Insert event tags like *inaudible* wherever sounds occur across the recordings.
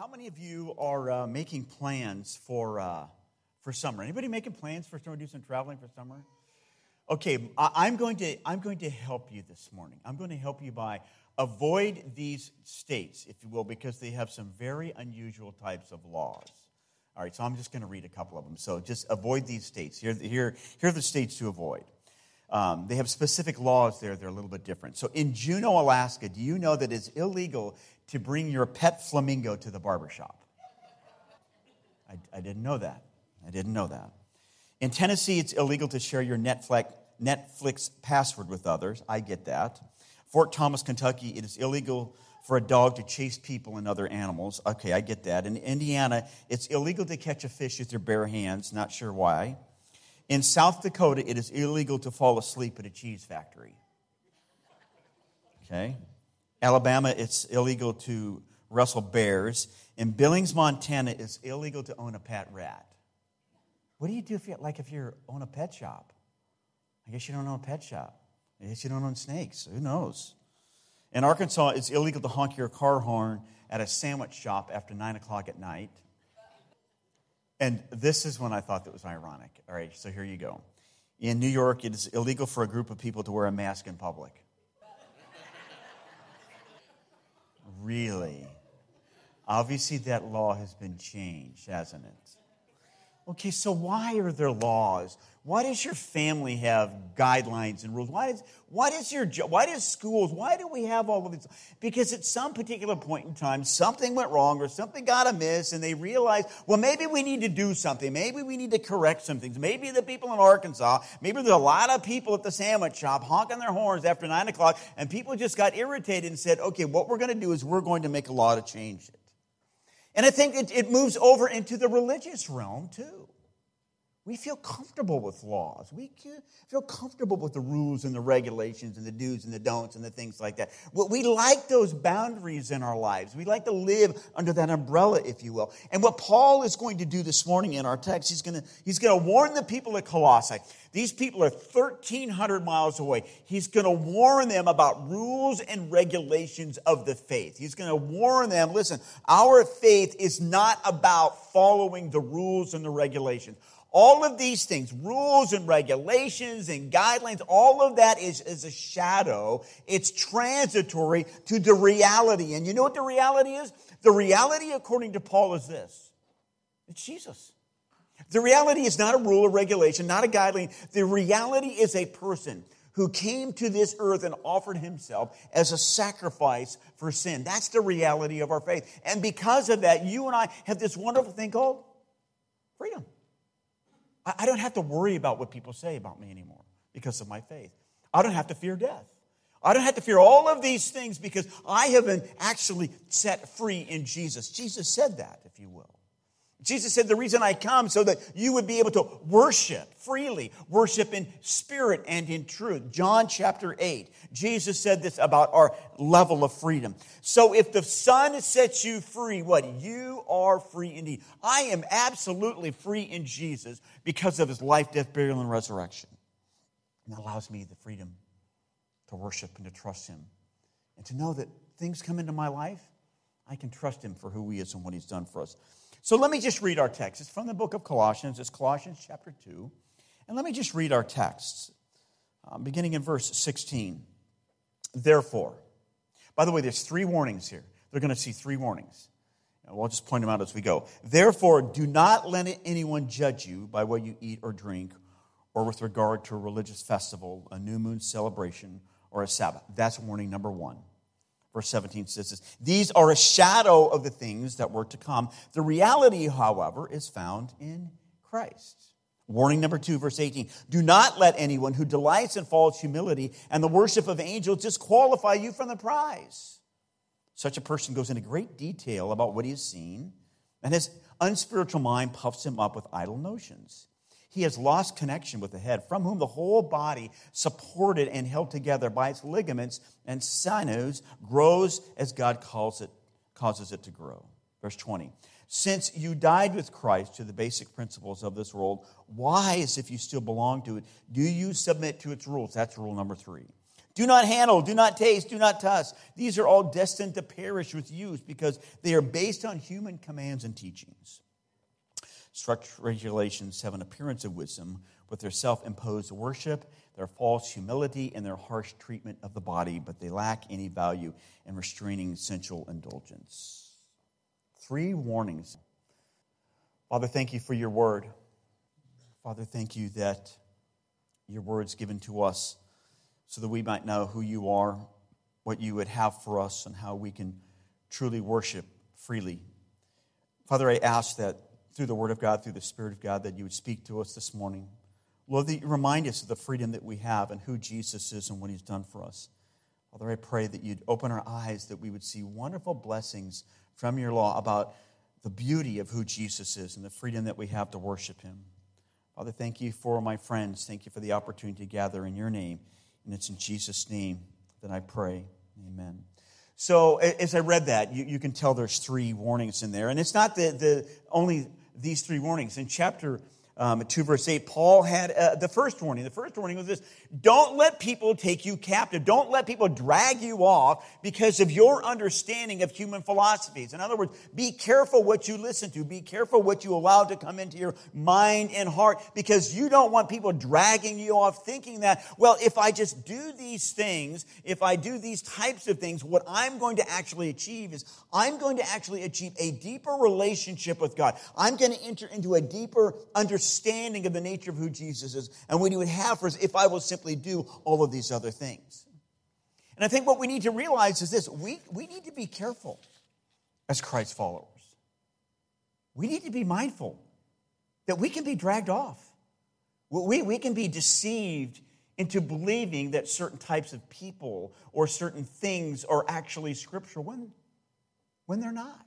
How many of you are uh, making plans for, uh, for summer? Anybody making plans for summer, to do some traveling for summer? Okay, I, am going to, I'm going to help you this morning. I'm going to help you by avoid these states, if you will, because they have some very unusual types of laws. All right, so I'm just going to read a couple of them. So just avoid these states. Here, here, here are the states to avoid. Um, they have specific laws there, they're a little bit different. So in Juneau, Alaska, do you know that it's illegal to bring your pet flamingo to the barbershop? I, I didn't know that. I didn't know that. In Tennessee, it's illegal to share your Netflix, Netflix password with others. I get that. Fort Thomas, Kentucky, it is illegal for a dog to chase people and other animals. Okay, I get that. In Indiana, it's illegal to catch a fish with your bare hands. Not sure why. In South Dakota, it is illegal to fall asleep at a cheese factory. Okay? Alabama, it's illegal to wrestle bears. In Billings, Montana, it's illegal to own a pet rat. What do you do if you like if you own a pet shop? I guess you don't own a pet shop. I guess you don't own snakes. Who knows? In Arkansas, it's illegal to honk your car horn at a sandwich shop after 9 o'clock at night. And this is when I thought that was ironic. All right, so here you go. In New York, it is illegal for a group of people to wear a mask in public. *laughs* really? Obviously, that law has been changed, hasn't it? Okay, so why are there laws? Why does your family have guidelines and rules? Why does, why does your why does schools, why do we have all of these? Because at some particular point in time, something went wrong or something got amiss, and they realized, well, maybe we need to do something. Maybe we need to correct some things. Maybe the people in Arkansas, maybe there's a lot of people at the sandwich shop honking their horns after nine o'clock, and people just got irritated and said, okay, what we're going to do is we're going to make a law to change it. And I think it, it moves over into the religious realm too. We feel comfortable with laws. We feel comfortable with the rules and the regulations and the do's and the don'ts and the things like that. We like those boundaries in our lives. We like to live under that umbrella, if you will. And what Paul is going to do this morning in our text, he's going to, he's going to warn the people at Colossae. These people are 1,300 miles away. He's going to warn them about rules and regulations of the faith. He's going to warn them listen, our faith is not about following the rules and the regulations. All of these things, rules and regulations and guidelines, all of that is, is a shadow. It's transitory to the reality. And you know what the reality is? The reality, according to Paul, is this it's Jesus. The reality is not a rule or regulation, not a guideline. The reality is a person who came to this earth and offered himself as a sacrifice for sin. That's the reality of our faith. And because of that, you and I have this wonderful thing called freedom. I don't have to worry about what people say about me anymore because of my faith. I don't have to fear death. I don't have to fear all of these things because I have been actually set free in Jesus. Jesus said that, if you will. Jesus said, The reason I come so that you would be able to worship freely, worship in spirit and in truth. John chapter 8, Jesus said this about our level of freedom. So if the Son sets you free, what? You are free indeed. I am absolutely free in Jesus because of his life, death, burial, and resurrection. And that allows me the freedom to worship and to trust him and to know that things come into my life. I can trust him for who he is and what he's done for us. So let me just read our text. It's from the book of Colossians. It's Colossians chapter 2. And let me just read our text, um, beginning in verse 16. Therefore, by the way, there's three warnings here. They're going to see three warnings. And we'll just point them out as we go. Therefore, do not let anyone judge you by what you eat or drink, or with regard to a religious festival, a new moon celebration, or a Sabbath. That's warning number one. Verse 17 says this These are a shadow of the things that were to come. The reality, however, is found in Christ. Warning number two, verse 18 Do not let anyone who delights in false humility and the worship of angels disqualify you from the prize. Such a person goes into great detail about what he has seen, and his unspiritual mind puffs him up with idle notions. He has lost connection with the head, from whom the whole body, supported and held together by its ligaments and sinews, grows as God calls it, causes it to grow. Verse 20. Since you died with Christ to the basic principles of this world, why, as if you still belong to it, do you submit to its rules? That's rule number three. Do not handle, do not taste, do not touch. These are all destined to perish with use because they are based on human commands and teachings. Structured regulations have an appearance of wisdom with their self imposed worship, their false humility, and their harsh treatment of the body, but they lack any value in restraining sensual indulgence. Three warnings. Father, thank you for your word. Father, thank you that your word's given to us so that we might know who you are, what you would have for us, and how we can truly worship freely. Father, I ask that through the Word of God, through the Spirit of God, that you would speak to us this morning. Lord, that you remind us of the freedom that we have and who Jesus is and what he's done for us. Father, I pray that you'd open our eyes, that we would see wonderful blessings from your law about the beauty of who Jesus is and the freedom that we have to worship him. Father, thank you for my friends. Thank you for the opportunity to gather in your name. And it's in Jesus' name that I pray. Amen. So as I read that, you, you can tell there's three warnings in there. And it's not the, the only these three warnings. In chapter um, 2 verse 8 paul had uh, the first warning the first warning was this don't let people take you captive. Don't let people drag you off because of your understanding of human philosophies. In other words be careful what you listen to. Be careful what you allow to come into your mind and heart because you don't want people dragging you off thinking that well if i just do these things if i do these types of things what i'm going to actually achieve is i'm going to actually achieve a deeper relationship with god. I'm going to enter into a deeper understanding understanding of the nature of who Jesus is and what he would have for us if I will simply do all of these other things. And I think what we need to realize is this we, we need to be careful as Christ followers. We need to be mindful that we can be dragged off. We, we can be deceived into believing that certain types of people or certain things are actually scripture when, when they're not.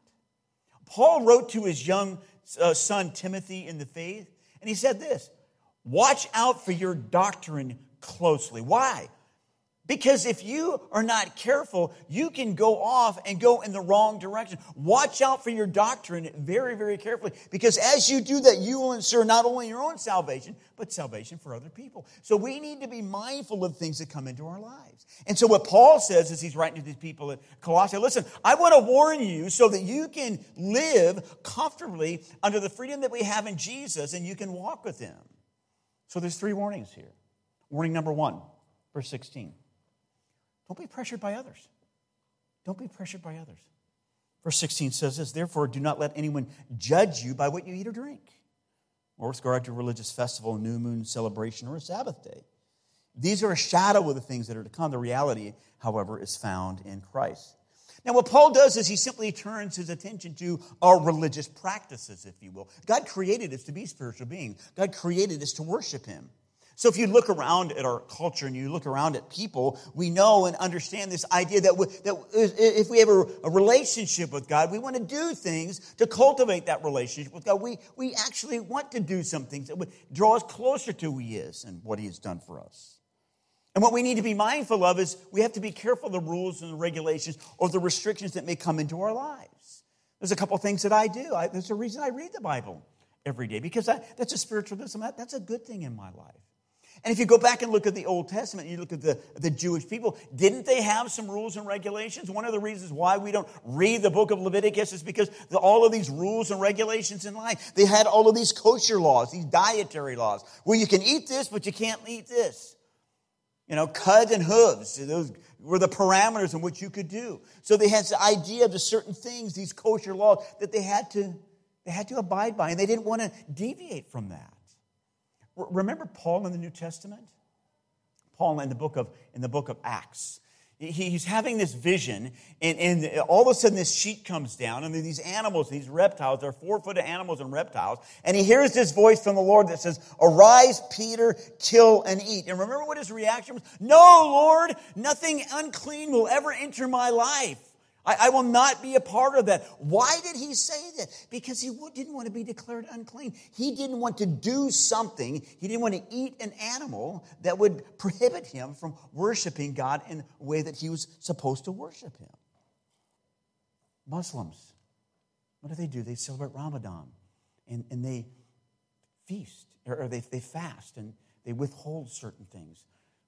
Paul wrote to his young uh, son Timothy in the faith, and he said this Watch out for your doctrine closely. Why? Because if you are not careful, you can go off and go in the wrong direction. Watch out for your doctrine very, very carefully. Because as you do that, you will ensure not only your own salvation, but salvation for other people. So we need to be mindful of things that come into our lives. And so what Paul says as he's writing to these people at Colossae, listen, I want to warn you so that you can live comfortably under the freedom that we have in Jesus and you can walk with him. So there's three warnings here. Warning number one, verse 16. Don't be pressured by others. Don't be pressured by others. Verse 16 says this Therefore, do not let anyone judge you by what you eat or drink, or with regard to a religious festival, new moon celebration, or a Sabbath day. These are a shadow of the things that are to come. The reality, however, is found in Christ. Now, what Paul does is he simply turns his attention to our religious practices, if you will. God created us to be spiritual beings, God created us to worship Him. So if you look around at our culture and you look around at people, we know and understand this idea that, we, that if we have a, a, relationship with God, we want to do things to cultivate that relationship with God. We, we actually want to do some things that would draw us closer to who He is and what He has done for us. And what we need to be mindful of is we have to be careful of the rules and the regulations or the restrictions that may come into our lives. There's a couple things that I do. I, there's a reason I read the Bible every day because I, that's a spiritual discipline. That, that's a good thing in my life. And if you go back and look at the Old Testament, you look at the, the Jewish people, didn't they have some rules and regulations? One of the reasons why we don't read the book of Leviticus is because the, all of these rules and regulations in life, they had all of these kosher laws, these dietary laws, where you can eat this, but you can't eat this. You know, cud and hooves, those were the parameters in which you could do. So they had the idea of the certain things, these kosher laws, that they had to, they had to abide by, and they didn't want to deviate from that. Remember Paul in the New Testament? Paul in the book of, in the book of Acts. He's having this vision, and, and all of a sudden, this sheet comes down, and these animals, these reptiles, they're four footed animals and reptiles. And he hears this voice from the Lord that says, Arise, Peter, kill and eat. And remember what his reaction was? No, Lord, nothing unclean will ever enter my life. I, I, will not be a part of that. Why did he say that? Because he didn't want to be declared unclean. He didn't want to do something. He didn't want to eat an animal that would prohibit him from worshiping God in a way that he was supposed to worship him. Muslims, what do they do? They celebrate Ramadan and, and they feast or, or they, they fast and they withhold certain things.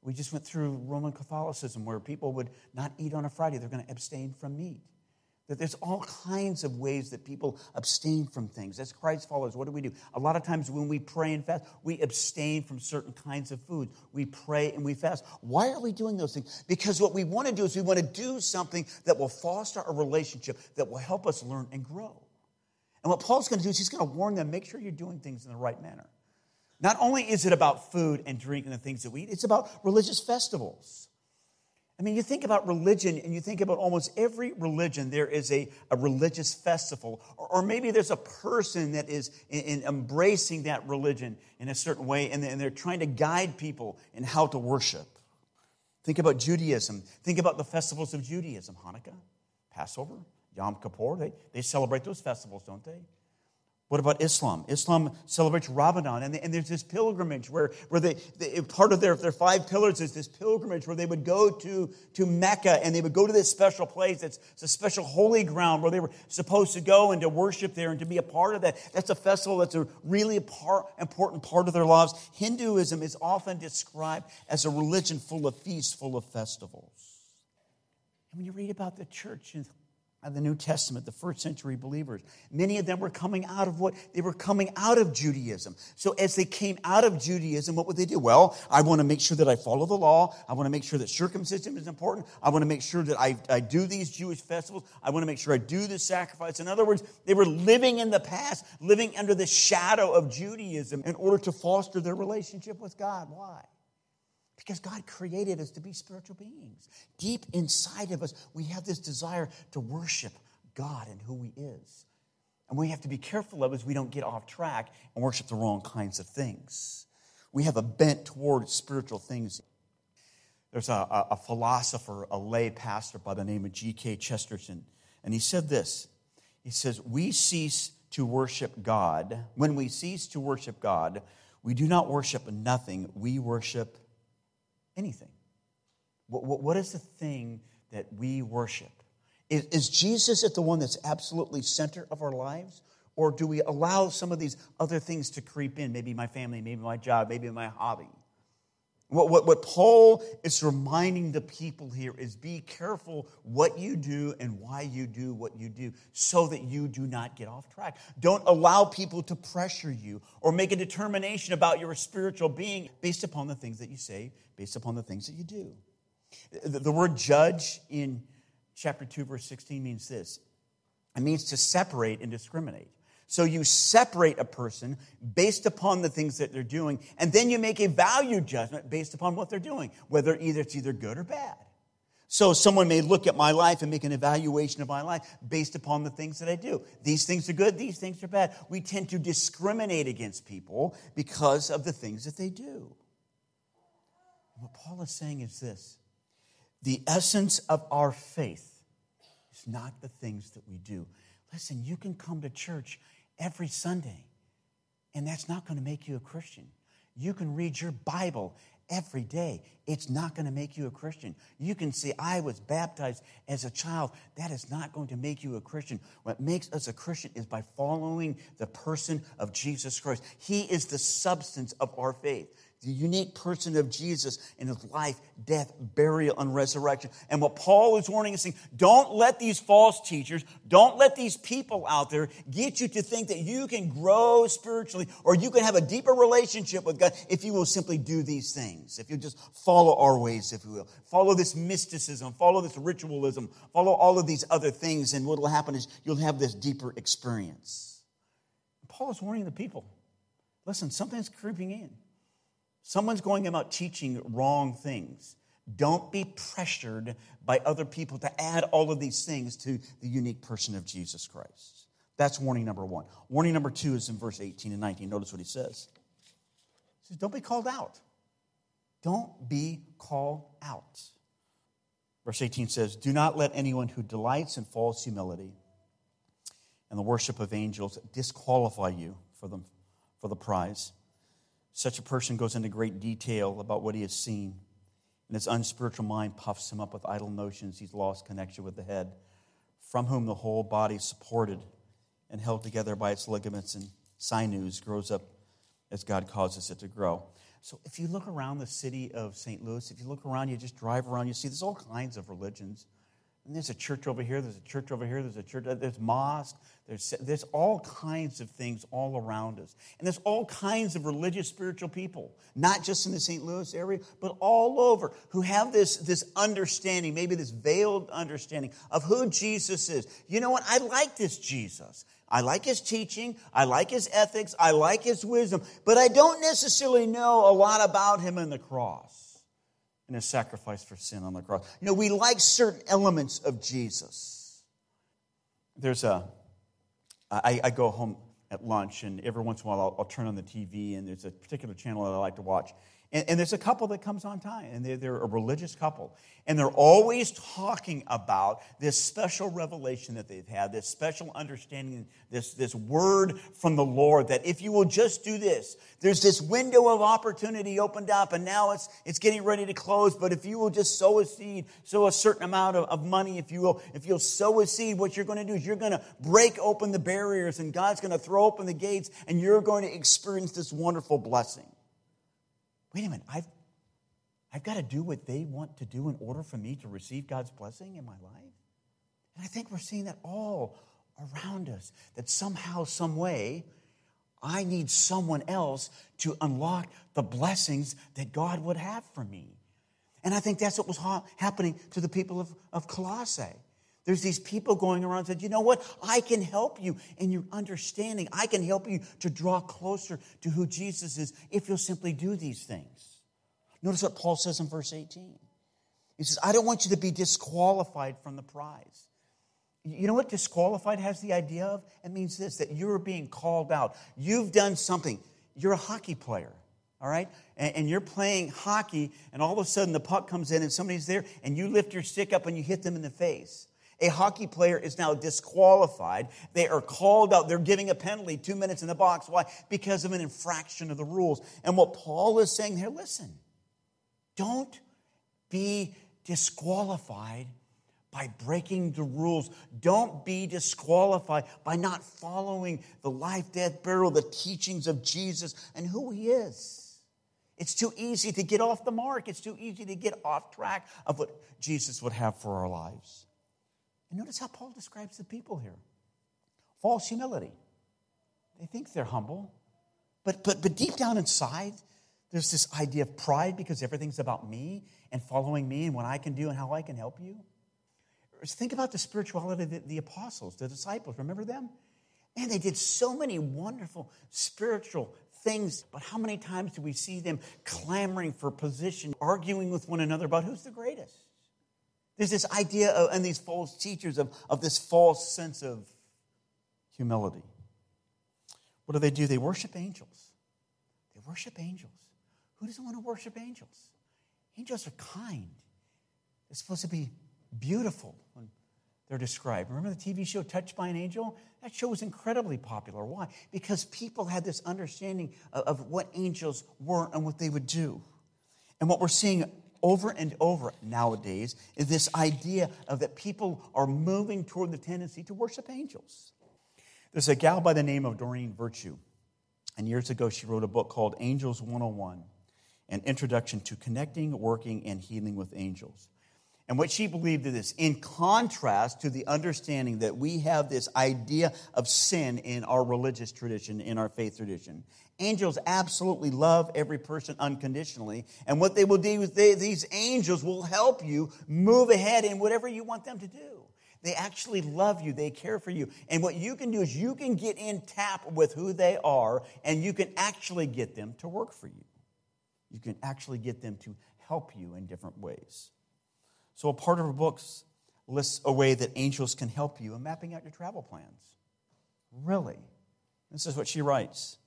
We just went through Roman Catholicism where people would not eat on a Friday, they're going to abstain from meat. That there's all kinds of ways that people abstain from things. As Christ followers, what do we do? A lot of times when we pray and fast, we abstain from certain kinds of food. We pray and we fast. Why are we doing those things? Because what we want to do is we want to do something that will foster a relationship that will help us learn and grow. And what Paul's going to do is he's going to warn them make sure you're doing things in the right manner. Not only is it about food and drink and the things that we eat, it's about religious festivals. I mean, you think about religion and you think about almost every religion, there is a, a religious festival. Or, or maybe there's a person that is in, in embracing that religion in a certain way and, and they're trying to guide people in how to worship. Think about Judaism. Think about the festivals of Judaism Hanukkah, Passover, Yom Kippur. They, they celebrate those festivals, don't they? What about Islam? Islam celebrates Ramadan, and, and there's this pilgrimage where, where they, they, part of their, their five pillars is this pilgrimage where they would go to, to Mecca and they would go to this special place. It's, it's a special holy ground where they were supposed to go and to worship there and to be a part of that. That's a festival that's a really part, important part of their lives. Hinduism is often described as a religion full of feasts, full of festivals. And when you read about the church of the New Testament, the first century believers. Many of them were coming out of what? They were coming out of Judaism. So as they came out of Judaism, what would they do? Well, I want to make sure that I follow the law. I want to make sure that circumcision is important. I want to make sure that I, I do these Jewish festivals. I want to make sure I do this sacrifice. In other words, they were living in the past, living under the shadow of Judaism in order to foster their relationship with God. Why? Because God created us to be spiritual beings. Deep inside of us, we have this desire to worship God and who He is. And we have to be careful of as we don't get off track and worship the wrong kinds of things. We have a bent toward spiritual things. There's a, a, a philosopher, a lay pastor by the name of G.K. Chesterton, and he said this. He says, We cease to worship God. When we cease to worship God, we do not worship nothing, we worship anything. What, what, what is the thing that we worship? Is, is Jesus at the one that's absolutely center of our lives? Or do we allow some of these other things to creep in? Maybe my family, maybe my job, maybe my hobby. What, what, what Paul is reminding the people here is be careful what you do and why you do what you do so that you do not get off track. Don't allow people to pressure you or make a determination about your spiritual being based upon the things that you say, based upon the things that you do. The, the word judge in chapter 2, verse 16 means this it means to separate and discriminate. So you separate a person based upon the things that they're doing, and then you make a value judgment based upon what they're doing, whether either it's either good or bad. So someone may look at my life and make an evaluation of my life based upon the things that I do. These things are good, these things are bad. We tend to discriminate against people because of the things that they do. What Paul is saying is this the essence of our faith is not the things that we do. Listen, you can come to church every Sunday. And that's not going to make you a Christian. You can read your Bible every day. It's not going to make you a Christian. You can say, I was baptized as a child. That is not going to make you a Christian. What makes us a Christian is by following the person of Jesus Christ. He is the substance of our faith the unique person of Jesus in his life, death, burial, and resurrection. And what Paul is warning is saying, don't let these false teachers, don't let these people out there get you to think that you can grow spiritually or you can have a deeper relationship with God if you will simply do these things. If you just follow our ways, if you will. Follow this mysticism, follow this ritualism, follow all of these other things, and what will happen is you'll have this deeper experience. Paul is warning the people. Listen, something's creeping in. Someone's going about teaching wrong things. Don't be pressured by other people to add all of these things to the unique person of Jesus Christ. That's warning number one. Warning number two is in verse 18 and 19. Notice what he says. He says, Don't be called out. Don't be called out. Verse 18 says, Do not let anyone who delights in false humility and the worship of angels disqualify you for the, for the prize. Such a person goes into great detail about what he has seen, and his unspiritual mind puffs him up with idle notions. He's lost connection with the head, from whom the whole body, supported and held together by its ligaments and sinews, grows up as God causes it to grow. So if you look around the city of St. Louis, if you look around, you just drive around, you see there's all kinds of religions. And there's a church over here, there's a church over here, there's a church, uh, there's mosque, there's, there's all kinds of things all around us. And there's all kinds of religious, spiritual people, not just in the St. Louis area, but all over, who have this, this understanding, maybe this veiled understanding of who Jesus is. You know what? I like this Jesus. I like his teaching, I like his ethics, I like his wisdom, but I don't necessarily know a lot about him in the cross and his sacrifice for sin on the cross. You know, we like certain elements of Jesus. There's a, I, I go home at lunch, and every once in a while I'll, I'll, turn on the TV, and there's a particular channel that I like to watch. And, and there's a couple that comes on time, and they're, they're a religious couple. And they're always talking about this special revelation that they've had, this special understanding, this, this word from the Lord that if you will just do this, there's this window of opportunity opened up, and now it's, it's getting ready to close. But if you will just sow a seed, sow a certain amount of, of money, if you will, if you'll sow a seed, what you're going to do is you're going to break open the barriers, and God's going to throw open the gates, and you're going to experience this wonderful blessing wait a minute, I've, I've got to do what they want to do in order for me to receive God's blessing in my life? And I think we're seeing that all around us, that somehow, some way, I need someone else to unlock the blessings that God would have for me. And I think that's what was ha- happening to the people of, of Colossae. There's these people going around said, you know what? I can help you in your understanding. I can help you to draw closer to who Jesus is if you'll simply do these things. Notice what Paul says in verse 18. He says, I don't want you to be disqualified from the prize. You know what disqualified has the idea of? It means this that you're being called out. You've done something. You're a hockey player, all right? And, and, you're playing hockey, and all of a sudden the puck comes in and somebody's there, and you lift your stick up and you hit them in the face. A hockey player is now disqualified. They are called out. They're giving a penalty, two minutes in the box. Why? Because of an infraction of the rules. And what Paul is saying here listen, don't be disqualified by breaking the rules. Don't be disqualified by not following the life, death, burial, the teachings of Jesus and who he is. It's too easy to get off the mark. It's too easy to get off track of what Jesus would have for our lives. And notice how Paul describes the people here false humility. They think they're humble, but, but, but deep down inside, there's this idea of pride because everything's about me and following me and what I can do and how I can help you. Think about the spirituality of the, the apostles, the disciples. Remember them? Man, they did so many wonderful spiritual things, but how many times do we see them clamoring for position, arguing with one another about who's the greatest? There's this idea of, and these false teachers of, of this false sense of humility. What do they do? They worship angels. They worship angels. Who doesn't want to worship angels? Angels are kind. They're supposed to be beautiful when they're described. Remember the TV show Touched by an Angel? That show was incredibly popular. Why? Because people had this understanding of, of what angels were and what they would do. And what we're seeing over and over nowadays is this idea of that people are moving toward the tendency to worship angels. There's a gal by the name of Doreen Virtue, and years ago she wrote a book called Angels 101 An Introduction to Connecting, Working, and Healing with Angels. And what she believed is this in contrast to the understanding that we have this idea of sin in our religious tradition, in our faith tradition. Angels absolutely love every person unconditionally. And what they will do is they, these angels will help you move ahead in whatever you want them to do. They actually love you. They care for you. And what you can do is you can get in tap with who they are and you can actually get them to work for you. You can actually get them to help you in different ways. So, a part of her books lists a way that angels can help you in mapping out your travel plans. Really? This is what she writes.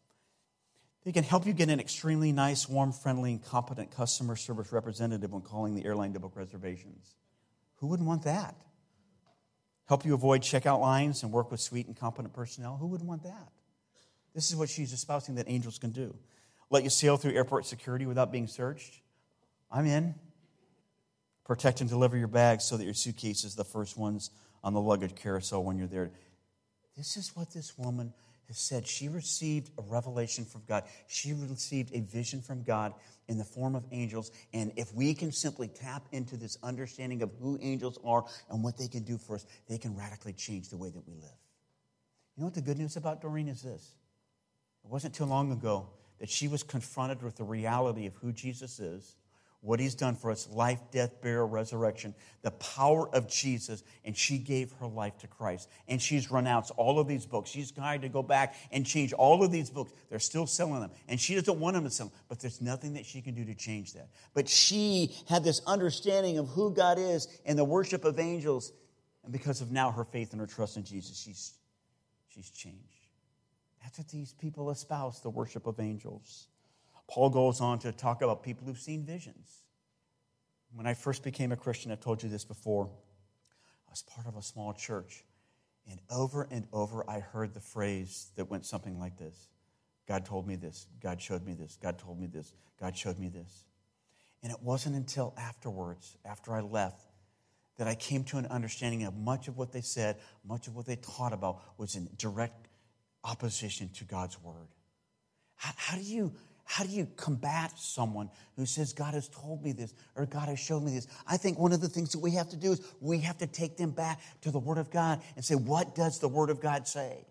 They can help you get an extremely nice, warm, friendly, and competent customer service representative when calling the airline to book reservations. Who wouldn't want that? Help you avoid checkout lines and work with sweet and competent personnel. Who wouldn't want that? This is what she's espousing that angels can do. Let you sail through airport security without being searched. I'm in protect and deliver your bags so that your suitcase is the first ones on the luggage carousel when you're there. This is what this woman has said. She received a revelation from God, she received a vision from God in the form of angels. And if we can simply tap into this understanding of who angels are and what they can do for us, they can radically change the way that we live. You know what the good news about Doreen is this? It wasn't too long ago that she was confronted with the reality of who Jesus is what he's done for us life, death, burial, resurrection, the power of Jesus, and she gave her life to Christ. And she's renounced all of these books. She's tried to go back and change all of these books. They're still selling them, and she doesn't want them to sell them, but there's nothing that she can do to change that. But she had this understanding of who God is and the worship of angels, and because of now her faith and her trust in Jesus, she's, she's changed. That's what these people espouse the worship of angels. Paul goes on to talk about people who've seen visions. When I first became a Christian, I've told you this before, I was part of a small church. And over and over, I heard the phrase that went something like this God told me this, God showed me this, God told me this, God showed me this. And it wasn't until afterwards, after I left, that I came to an understanding of much of what they said, much of what they taught about was in direct opposition to God's word. How, how do you how do you combat someone who says, God has told me this or God has shown me this? I think one of the things that we have to do is we have to take them back to the Word of God and say, What does the Word of God say?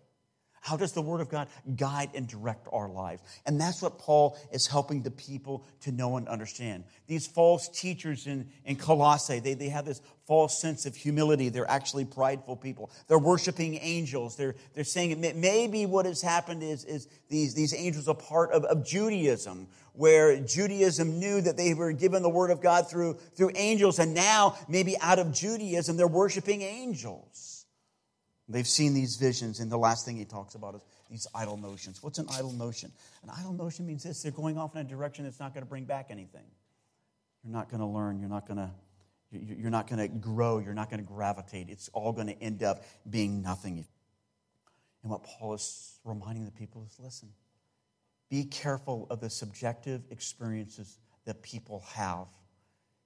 How does the Word of God guide and direct our lives? And that's what Paul is helping the people to know and understand. These false teachers in, in Colossae, they, they have this false sense of humility. They're actually prideful people. They're worshiping angels. They're, they're saying maybe what has happened is, is these, these angels are part of, of Judaism, where Judaism knew that they were given the Word of God through, through angels, and now maybe out of Judaism, they're worshiping angels. They've seen these visions, and the last thing he talks about is these idle notions. What's an idle notion? An idle notion means this they're going off in a direction that's not going to bring back anything. You're not going to learn, you're not going to. You're not going to grow. You're not going to gravitate. It's all going to end up being nothing. And what Paul is reminding the people is listen, be careful of the subjective experiences that people have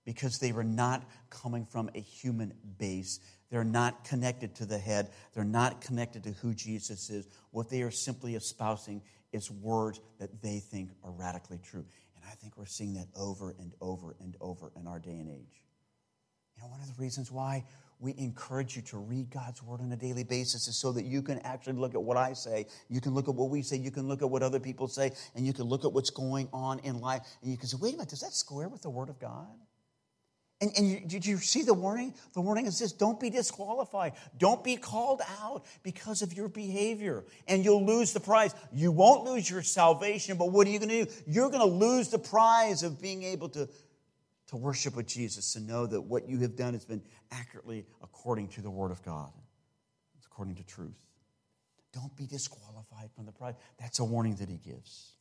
because they were not coming from a human base. They're not connected to the head. They're not connected to who Jesus is. What they are simply espousing is words that they think are radically true. And I think we're seeing that over and over and over in our day and age. You know, one of the reasons why we encourage you to read God's word on a daily basis is so that you can actually look at what I say. You can look at what we say. You can look at what other people say. And you can look at what's going on in life. And you can say, wait a minute, does that square with the word of God? And, and you, did you see the warning? The warning is this don't be disqualified. Don't be called out because of your behavior, and you'll lose the prize. You won't lose your salvation, but what are you going to do? You're going to lose the prize of being able to, to worship with Jesus and know that what you have done has been accurately according to the Word of God, it's according to truth. Don't be disqualified from the prize. That's a warning that he gives.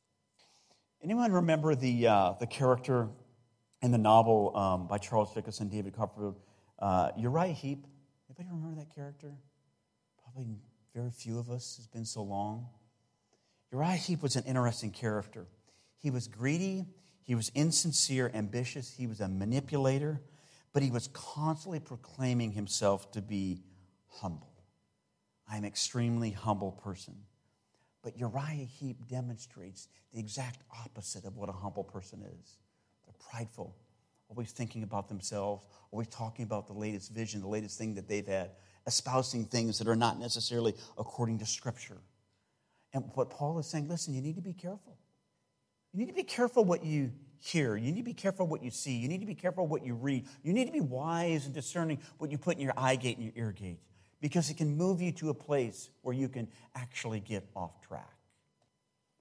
Anyone remember the, uh, the character in the novel um, by Charles Dickens and David Copperfield, uh, Uriah Heep. Anybody remember that character? Probably very few of us. It's been so long. Uriah Heep was an interesting character. He was greedy, he was insincere, ambitious, he was a manipulator, but he was constantly proclaiming himself to be humble. I am an extremely humble person. But Uriah Heep demonstrates the exact opposite of what a humble person is prideful, always thinking about themselves, always talking about the latest vision, the latest thing that they've had, espousing things that are not necessarily according to Scripture. And what Paul is saying, listen, you need to be careful. You need to be careful what you hear. You need to be careful what you see. You need to be careful what you read. You need to be wise and discerning what you put in your eye gate and your ear gate because it can move you to a place where you can actually get off track.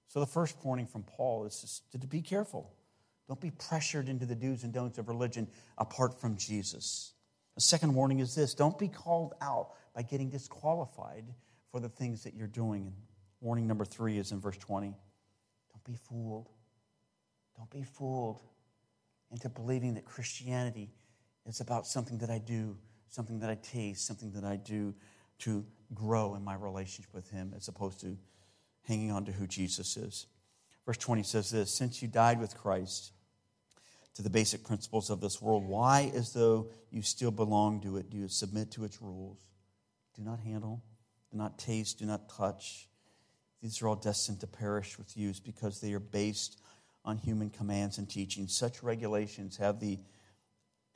So, the first warning from Paul is to be careful. Don't be pressured into the do's and don'ts of religion apart from Jesus. The second warning is this don't be called out by getting disqualified for the things that you're doing. And warning number three is in verse 20 don't be fooled. Don't be fooled into believing that Christianity is about something that I do, something that I taste, something that I do to grow in my relationship with Him as opposed to hanging on to who Jesus is. Verse 20 says this Since you died with Christ, to the basic principles of this world. Why, as though you still belong to it, do you submit to its rules? Do not handle, do not taste, do not touch. These are all destined to perish with use because they are based on human commands and teachings. Such regulations have the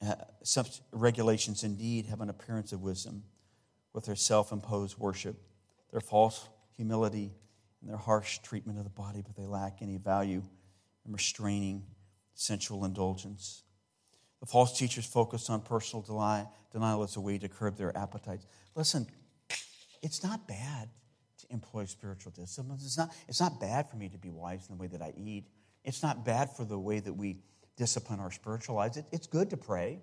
uh, such regulations indeed have an appearance of wisdom with their self-imposed worship, their false humility, and their harsh treatment of the body, but they lack any value in restraining sensual indulgence. The false teachers focus on personal denial as a way to curb their appetites. Listen, it's not bad to employ spiritual disciplines. It's not, it's not bad for me to be wise in the way that I eat. It's not bad for the way that we discipline our spiritual lives. It, it's good to pray.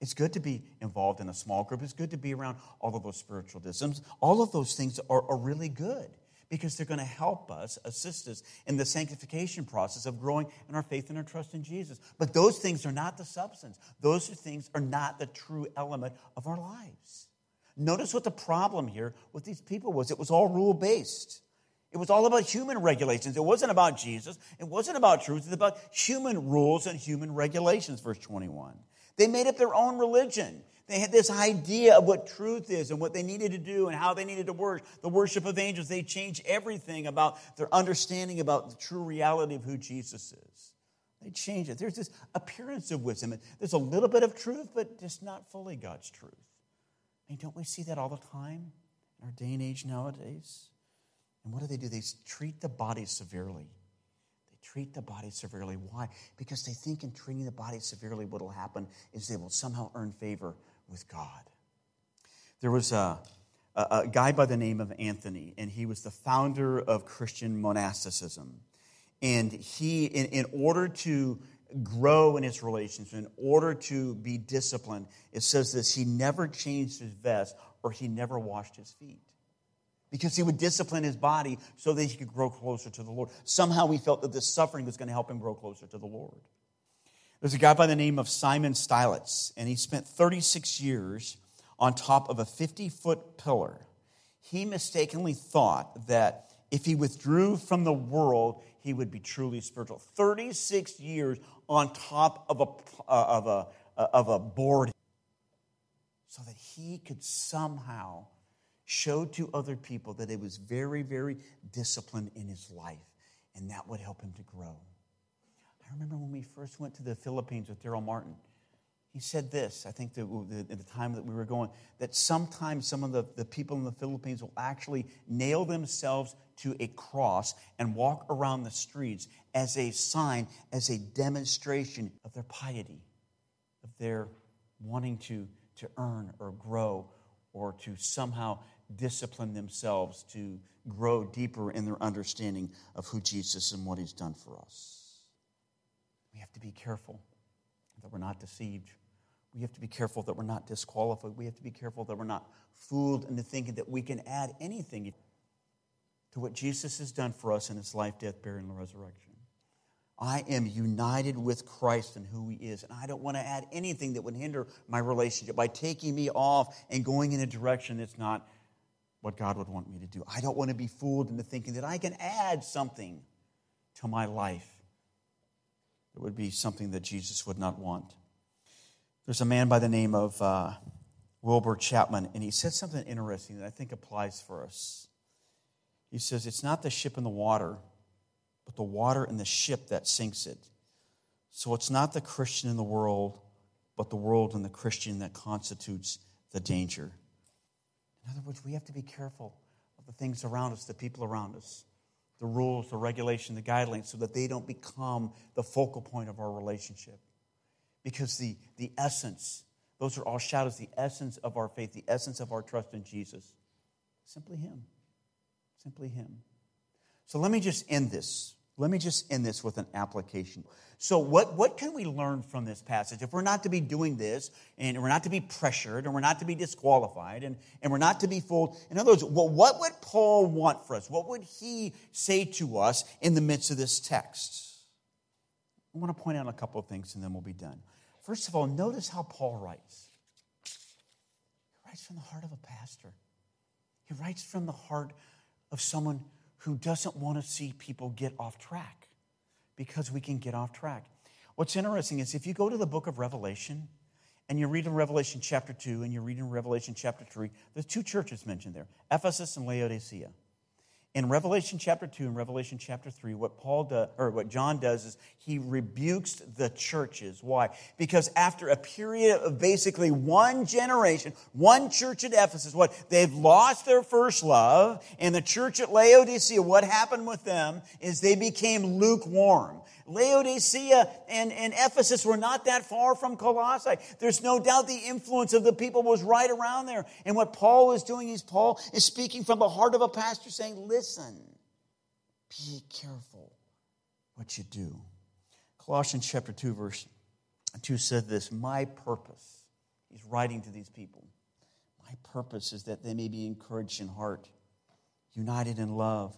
It's good to be involved in a small group. It's good to be around all of those spiritual disciplines. All of those things are, are really good because they're going to help us, assist us in the sanctification process of growing in our faith and our trust in Jesus. But those things are not the substance, those things are not the true element of our lives. Notice what the problem here with these people was it was all rule based. It was all about human regulations. It wasn't about Jesus. It wasn't about truth. It's about human rules and human regulations, verse 21. They made up their own religion. They had this idea of what truth is and what they needed to do and how they needed to worship. The worship of angels. They changed everything about their understanding about the true reality of who Jesus is. They changed it. There's this appearance of wisdom. There's a little bit of truth, but just not fully God's truth. I mean, don't we see that all the time in our day and age nowadays? And what do they do? They treat the body severely. They treat the body severely. Why? Because they think in treating the body severely, what will happen is they will somehow earn favor with God. There was a, a, a guy by the name of Anthony, and he was the founder of Christian monasticism. And he, in, in order to grow in his relationship, in order to be disciplined, it says this he never changed his vest or he never washed his feet because he would discipline his body so that he could grow closer to the Lord. Somehow he felt that this suffering was going to help him grow closer to the Lord. There's a guy by the name of Simon Stylites, and he spent 36 years on top of a 50 foot pillar. He mistakenly thought that if he withdrew from the world, he would be truly spiritual. 36 years on top of a, uh, of a, uh, of a board so that he could somehow show to other people that he was very, very disciplined in his life, and that would help him to grow. I remember when we first went to the Philippines with Daryl Martin. He said this, I think, at the time that we were going, that sometimes some of the, the people in the Philippines will actually nail themselves to a cross and walk around the streets as a sign, as a demonstration of their piety, of their wanting to, to earn or grow or to somehow discipline themselves to grow deeper in their understanding of who Jesus and what he's done for us. We have to be careful that we're not deceived. We have to be careful that we're not disqualified. We have to be careful that we're not fooled into thinking that we can add anything to what Jesus has done for us in his life, death, burial, and resurrection. I am united with Christ and who he is, and I don't want to add anything that would hinder my relationship by taking me off and going in a direction that's not what God would want me to do. I don't want to be fooled into thinking that I can add something to my life it would be something that Jesus would not want. There's a man by the name of uh, Wilbur Chapman, and he said something interesting that I think applies for us. He says, It's not the ship in the water, but the water in the ship that sinks it. So it's not the Christian in the world, but the world and the Christian that constitutes the danger. In other words, we have to be careful of the things around us, the people around us the rules, the regulation, the guidelines, so that they don't become the focal point of our relationship. Because the, the essence, those are all shadows, the essence of our faith, the essence of our trust in Jesus, simply Him. Simply Him. So let me just end this let me just end this with an application. So, what, what can we learn from this passage? If we're not to be doing this, and we're not to be pressured, and we're not to be disqualified, and, and we're not to be fooled, in other words, well, what would Paul want for us? What would he say to us in the midst of this text? I want to point out a couple of things, and then we'll be done. First of all, notice how Paul writes. He writes from the heart of a pastor, he writes from the heart of someone who doesn't want to see people get off track because we can get off track. What's interesting is if you go to the book of Revelation and you read in Revelation chapter 2 and you read in Revelation chapter 3, there's two churches mentioned there Ephesus and Laodicea. In Revelation chapter 2 and Revelation chapter 3, what Paul does, or what John does is he rebukes the churches. Why? Because after a period of basically one generation, one church at Ephesus, what they've lost their first love, and the church at Laodicea, what happened with them is they became lukewarm. Laodicea and, and Ephesus were not that far from Colossae. There's no doubt the influence of the people was right around there. And what Paul is doing is Paul is speaking from the heart of a pastor saying, listen, be careful what you do. Colossians chapter 2, verse 2 said this My purpose, he's writing to these people, my purpose is that they may be encouraged in heart, united in love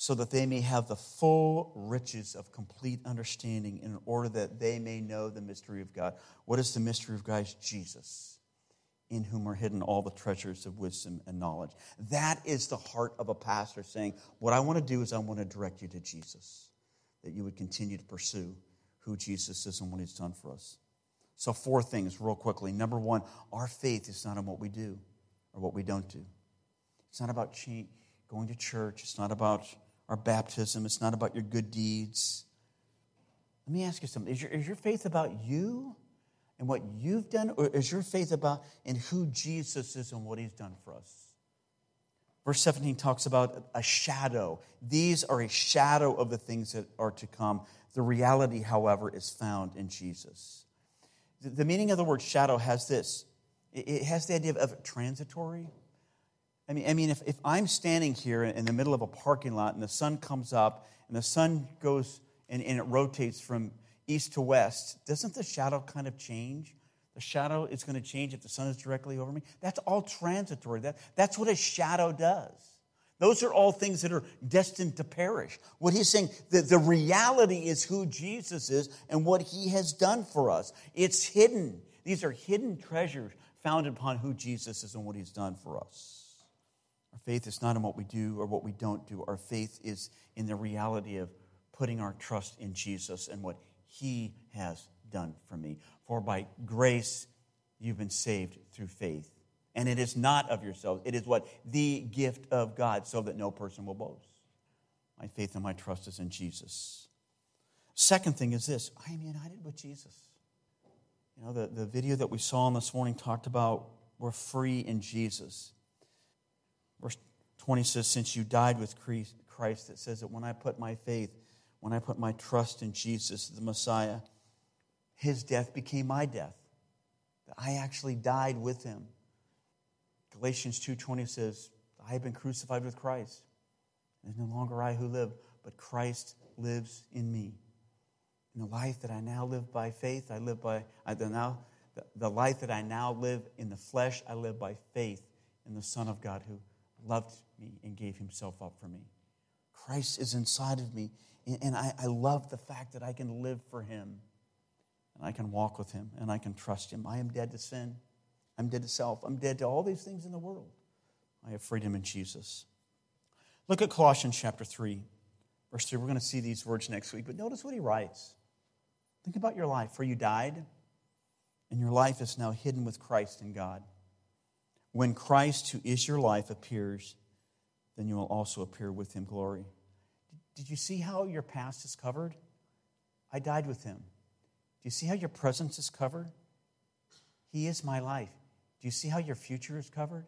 so that they may have the full riches of complete understanding in order that they may know the mystery of God. What is the mystery of God? Jesus, in whom are hidden all the treasures of wisdom and knowledge. That is the heart of a pastor saying, What I want to do is I want to direct you to Jesus, that you would continue to pursue who Jesus is and what he's done for us. So, four things, real quickly. Number one, our faith is not in what we do or what we don't do. It's not about going to church. It's not about our baptism. It's not about your good deeds. Let me ask you something. Is your, is your faith about you and what you've done, or is your faith about in who Jesus is and what he's done for us? Verse 17 talks about a shadow. These are a shadow of the things that are to come. The reality, however, is found in Jesus. The, meaning of the word shadow has this it, has the idea of transitory I mean, I mean if, if I'm standing here in the middle of a parking lot and the sun comes up and the sun goes and, and it rotates from east to west, doesn't the shadow kind of change? The shadow is going to change if the sun is directly over me. That's all transitory. That, that's what a shadow does. Those are all things that are destined to perish. What he's saying, the, the reality is who Jesus is and what he has done for us. It's hidden. These are hidden treasures founded upon who Jesus is and what he's done for us. Our faith is not in what we do or what we don't do. Our faith is in the reality of putting our trust in Jesus and what He has done for me. For by grace you've been saved through faith. And it is not of yourselves, it is what? The gift of God, so that no person will boast. My faith and my trust is in Jesus. Second thing is this I am united with Jesus. You know, the, the video that we saw on this morning talked about we're free in Jesus. Verse 20 says, Since you died with Christ, it says that when I put my faith, when I put my trust in Jesus, the Messiah, his death became my death. That I actually died with him. Galatians 2:20 says, I have been crucified with Christ. It is no longer I who live, but Christ lives in me. In the life that I now live by faith, I live by I, now, the life that I now live in the flesh, I live by faith in the Son of God who loved me and gave himself up for me. Christ is inside of me, and I, I love the fact that I can live for him, and I can walk with him, and I can trust him. I am dead to sin. I'm dead to self. I'm dead to all these things in the world. I have freedom in Jesus. Look at Colossians chapter 3, verse 3. We're going to see these words next week, but notice what he writes. Think about your life, for you died, and your life is now hidden with Christ in God. When Christ, who is your life, appears, then you will also appear with him glory. Did you see how your past is covered? I died with him. Do you see how your presence is covered? He is my life. Do you see how your future is covered?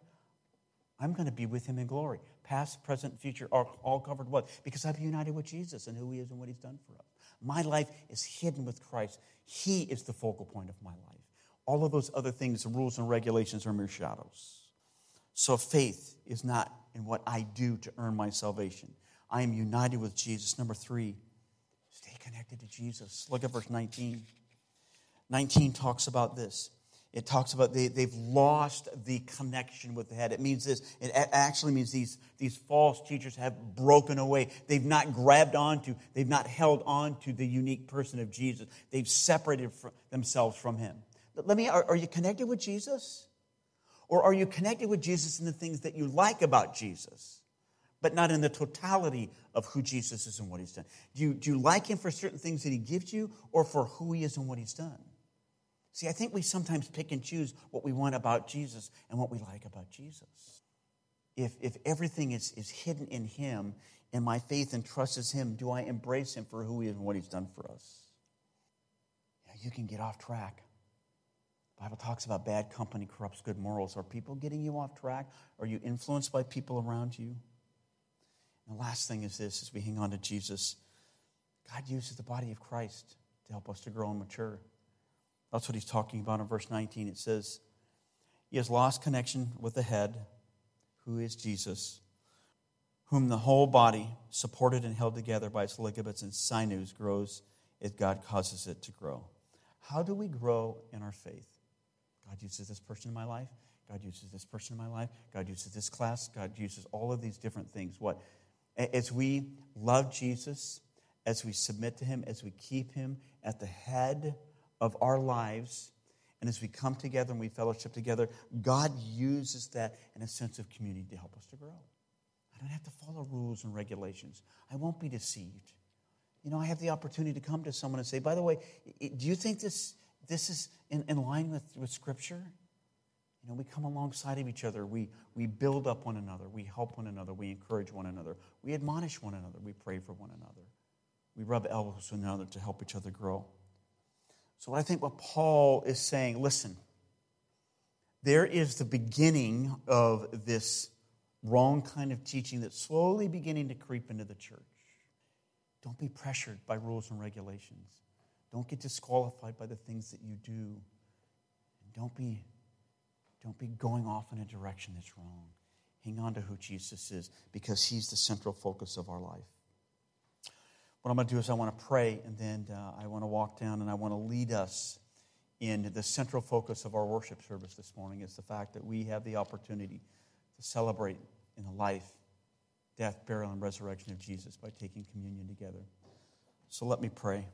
I'm going to be with him in glory. Past, present, future are all covered what? Because I've united with Jesus and who he is and what he's done for us. My life is hidden with Christ. He is the focal point of my life. All of those other things, the rules and regulations, are mere shadows. So faith is not in what I do to earn my salvation. I am united with Jesus. Number three, stay connected to Jesus. Look at verse 19. 19 talks about this. It talks about they, they've lost the connection with the head. It means this. It actually means these, these false teachers have broken away. They've not grabbed onto, they've not held on to the unique person of Jesus. They've separated themselves from him. Let me, are, are you connected with Jesus? Or are you connected with Jesus in the things that you like about Jesus, but not in the totality of who Jesus is and what he's done? Do you, do you like him for certain things that he gives you or for who he is and what he's done? See, I think we sometimes pick and choose what we want about Jesus and what we like about Jesus. If, if everything is, is hidden in Him and my faith and trust is Him, do I embrace Him for who He is and what He's done for us? You, know, you can get off track. Bible talks about bad company corrupts good morals. Are people getting you off track? Are you influenced by people around you? And the last thing is this as we hang on to Jesus, God uses the body of Christ to help us to grow and mature. That's what he's talking about in verse 19. It says, He has lost connection with the head, who is Jesus, whom the whole body, supported and held together by its ligaments and sinews, grows as God causes it to grow. How do we grow in our faith? God uses this person in my life. God uses this person in my life. God uses this class. God uses all of these different things. What? As we love Jesus, as we submit to Him, as we keep Him at the head of our lives, and as we come together and we fellowship together, God uses that in a sense of community to help us to grow. I don't have to follow rules and regulations. I won't be deceived. You know, I have the opportunity to come to someone and say, by the way, do you think this, this is in, in line with, with Scripture? You know, we come alongside of each other. We, we build up one another. We help one another. We encourage one another. We admonish one another. We pray for one another. We rub elbows with one another to help each other grow. So I think what Paul is saying, listen, there is the beginning of this wrong kind of teaching that's slowly beginning to creep into the church. Don't be pressured by rules and regulations. Don't get disqualified by the things that you do. And don't be, don't be going off in a direction that's wrong. Hang on to who Jesus is because he's the central focus of our life. What I'm going to do is I want to pray, and then uh, I want to walk down and I want to lead us in the central focus of our worship service this morning is the fact that we have the opportunity to celebrate in the life, death, burial, and resurrection of Jesus by taking communion together. So let me pray.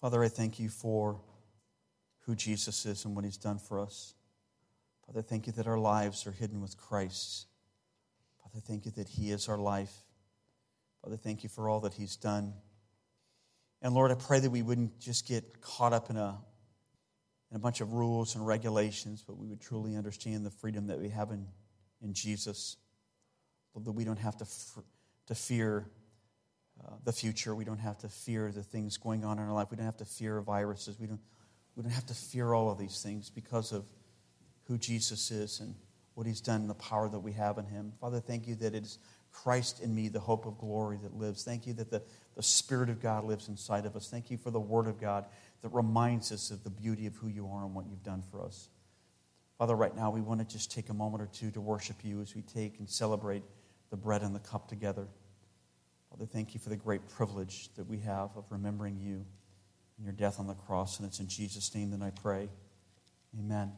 Father, I thank you for who Jesus is and what he's done for us. Father, thank you that our lives are hidden with Christ. Father, thank you that He is our life. Father, thank you for all that He's done. And Lord, I pray that we wouldn't just get caught up in a, in a bunch of rules and regulations, but we would truly understand the freedom that we have in, in Jesus. Lord, that we don't have to, to fear uh, the future. We don't have to fear the things going on in our life. We don't have to fear viruses. We don't, we don't have to fear all of these things because of who Jesus is and what he's done and the power that we have in him. Father, thank you that it is Christ in me, the hope of glory that lives. Thank you that the, the Spirit of God lives inside of us. Thank you for the Word of God that reminds us of the beauty of who you are and what you've done for us. Father, right now we want to just take a moment or two to worship you as we take and celebrate the bread and the cup together. Father, thank you for the great privilege that we have of remembering you and your death on the cross. And it's in Jesus' name that I pray. Amen.